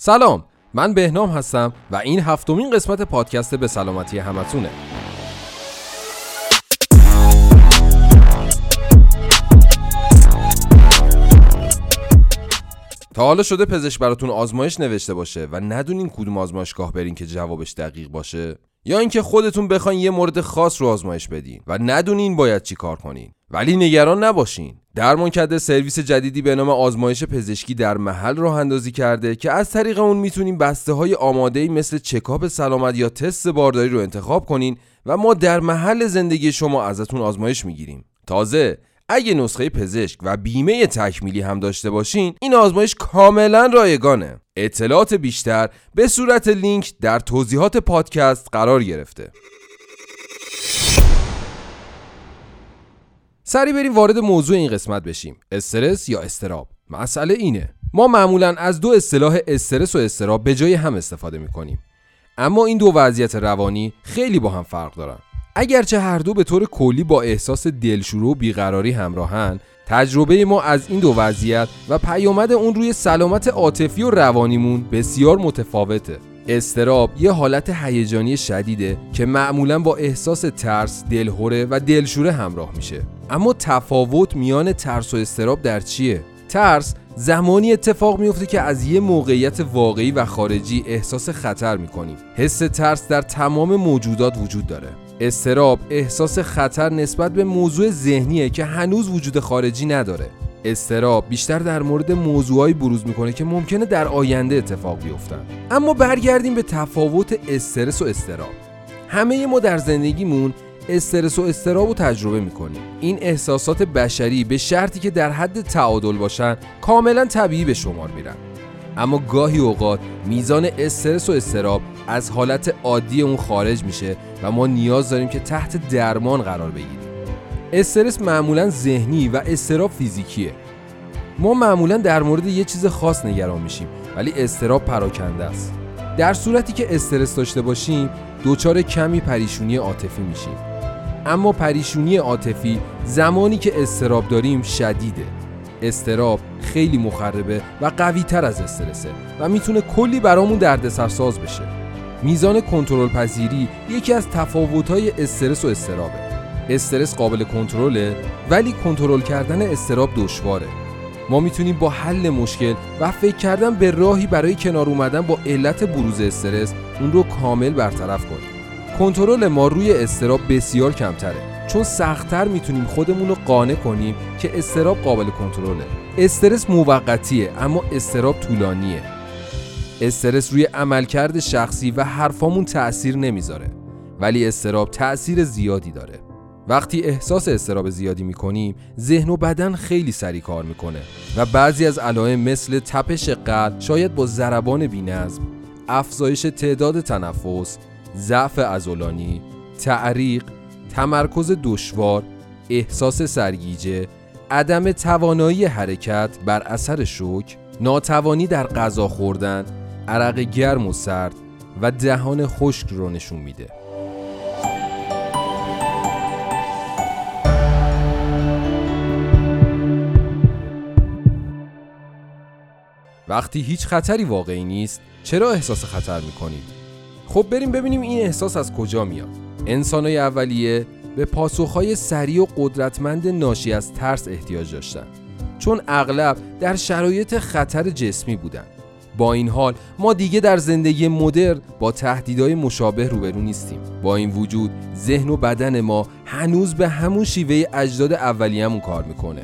سلام من بهنام هستم و این هفتمین قسمت پادکست به سلامتی همتونه. تا حالا شده پزشک براتون آزمایش نوشته باشه و ندونین کدوم آزمایشگاه برین که جوابش دقیق باشه؟ یا اینکه خودتون بخواین یه مورد خاص رو آزمایش بدین و ندونین باید چی کار کنین. ولی نگران نباشین. درمانکده سرویس جدیدی به نام آزمایش پزشکی در محل راه اندازی کرده که از طریق اون می‌تونین بسته های آماده مثل چکاپ سلامت یا تست بارداری رو انتخاب کنین و ما در محل زندگی شما ازتون آزمایش می‌گیریم. تازه اگه نسخه پزشک و بیمه تکمیلی هم داشته باشین این آزمایش کاملا رایگانه. اطلاعات بیشتر به صورت لینک در توضیحات پادکست قرار گرفته. سری بریم وارد موضوع این قسمت بشیم. استرس یا استراب؟ مسئله اینه. ما معمولا از دو اصطلاح استرس و استراب به جای هم استفاده می‌کنیم. اما این دو وضعیت روانی خیلی با هم فرق دارن. اگرچه هر دو به طور کلی با احساس دلشورو و بیقراری همراهن تجربه ما از این دو وضعیت و پیامد اون روی سلامت عاطفی و روانیمون بسیار متفاوته. استراب یه حالت هیجانی شدیده که معمولا با احساس ترس، دلهوره و دلشوره همراه میشه. اما تفاوت میان ترس و استراب در چیه؟ ترس زمانی اتفاق میفته که از یه موقعیت واقعی و خارجی احساس خطر می‌کنیم. حس ترس در تمام موجودات وجود داره. استراب احساس خطر نسبت به موضوع ذهنیه که هنوز وجود خارجی نداره. استراب بیشتر در مورد موضوعایی بروز می‌کنه که ممکنه در آینده اتفاق بیفتن اما برگردیم به تفاوت استرس و استراب. همه ما در زندگیمون استرس و استراب رو تجربه می‌کنیم. این احساسات بشری به شرطی که در حد تعادل باشن کاملا طبیعی به شمار میرن. اما گاهی اوقات میزان استرس و استراب از حالت عادی اون خارج میشه و ما نیاز داریم که تحت درمان قرار بگیریم. استرس معمولا ذهنی و استراب فیزیکیه. ما معمولا در مورد یه چیز خاص نگران میشیم ولی استراب پراکنده است. در صورتی که استرس داشته باشیم دچار کمی پریشونی عاطفی میشیم. اما پریشونی عاطفی زمانی که استراب داریم شدیده. استراب خیلی مخربه و قوی تر از استرسه و می‌تونه کلی برامون دردسرساز بشه. میزان کنترل پذیری یکی از تفاوت‌های استرس و استرابه. استرس قابل کنترله ولی کنترل کردن استراب دشواره. ما می‌تونیم با حل مشکل و فکر کردن به راهی برای کنار اومدن با علت بروز استرس اون رو کامل برطرف کنیم. کنترل ما روی استراب بسیار کمتره چون سختتر می‌تونیم خودمون رو قانع کنیم که استراب قابل کنترله. استرس موقتیه اما استراب طولانیه. استرس روی عملکرد شخصی و حرفامون تأثیر نمی‌ذاره ولی استراب تأثیر زیادی داره. وقتی احساس استراب زیادی می‌کنیم ذهن و بدن خیلی سریع کار می‌کنه و بعضی از علائم مثل تپش قلب شاید با ضربان بینظم افزایش تعداد تنفس ضعف عضلانی تعریق تمرکز دشوار احساس سرگیجه عدم توانایی حرکت بر اثر شوک ناتوانی در غذا خوردن عرق گرم و سرد و دهان خشک رو نشون میده. وقتی هیچ خطری واقعی نیست چرا احساس خطر می‌کنید؟ خب بریم ببینیم این احساس از کجا میاد. انسانای اولیه به پاسخهای سریع و قدرتمند ناشی از ترس احتیاج داشتن چون اغلب در شرایط خطر جسمی بودن. با این حال ما دیگه در زندگی مدرن با تهدیدهای مشابه روبرو نیستیم. با این وجود ذهن و بدن ما هنوز به همون شیوه اجداد اولیه‌مون کار می‌کنه.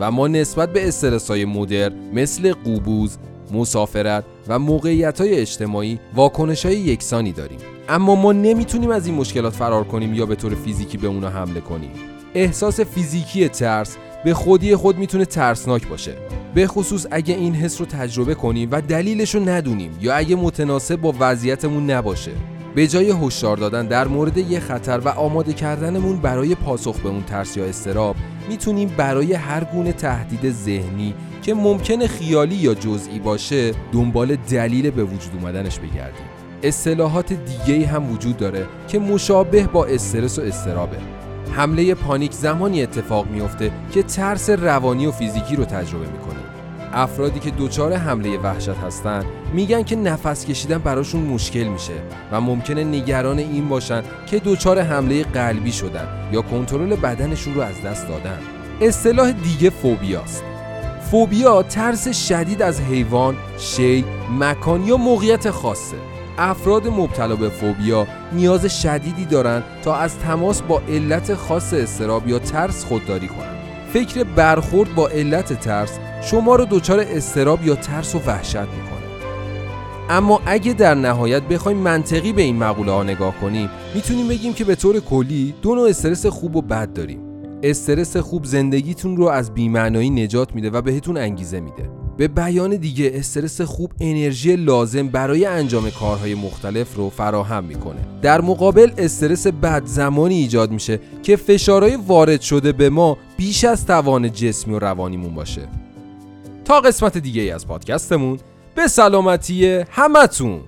و ما نسبت به استرس های مدر مثل قوبوز، مسافرت و موقعیت های اجتماعی واکنش های یکسانی داریم. اما ما نمی‌تونیم از این مشکلات فرار کنیم یا به طور فیزیکی به اونا حمله کنیم. احساس فیزیکی ترس به خودی خود می‌تونه ترسناک باشه. به خصوص اگه این حس رو تجربه کنیم و دلیلش رو ندونیم یا اگه متناسب با وضعیتمون نباشه. به جای هشدار دادن در مورد یه خطر و آماده کردنمون برای پاسخ به اون ترس یا استراب می‌تونیم برای هر گونه تهدید ذهنی که ممکنه خیالی یا جزئی باشه دنبال دلیل به وجود اومدنش بگردیم. اصطلاحات دیگه هم وجود داره که مشابه با استرس و استرابه. حمله پانیک زمانی اتفاق میفته که ترس روانی و فیزیکی رو تجربه می‌کنیم افرادی که دچار حمله وحشت هستن میگن که نفس کشیدن براشون مشکل میشه و ممکنه نگران این باشن که دچار حمله قلبی شدن یا کنترل بدنشون رو از دست دادن. اصطلاح دیگه فوبیاست. فوبیا ترس شدید از حیوان، شی، مکان یا موقعیت خاصه. افراد مبتلا به فوبیا نیاز شدیدی دارند تا از تماس با علت خاص استراب یا ترس خودداری کنند. فکر برخورد با علت ترس شما رو دچار استراب یا ترس و وحشت می‌کنه. اما اگه در نهایت بخوایم منطقی به این مقوله ها نگاه کنیم می‌تونیم بگیم که به طور کلی دو نوع استرس خوب و بد داریم. استرس خوب زندگیتون رو از بیمعنایی نجات میده و بهتون انگیزه میده. به بیان دیگه استرس خوب انرژی لازم برای انجام کارهای مختلف رو فراهم می‌کنه. در مقابل استرس بد زمانی ایجاد میشه که فشارهای وارد شده به ما بیش از توان جسمی و روانیمون باشه. تا قسمت دیگه ای از پادکستمون به سلامتی همتون!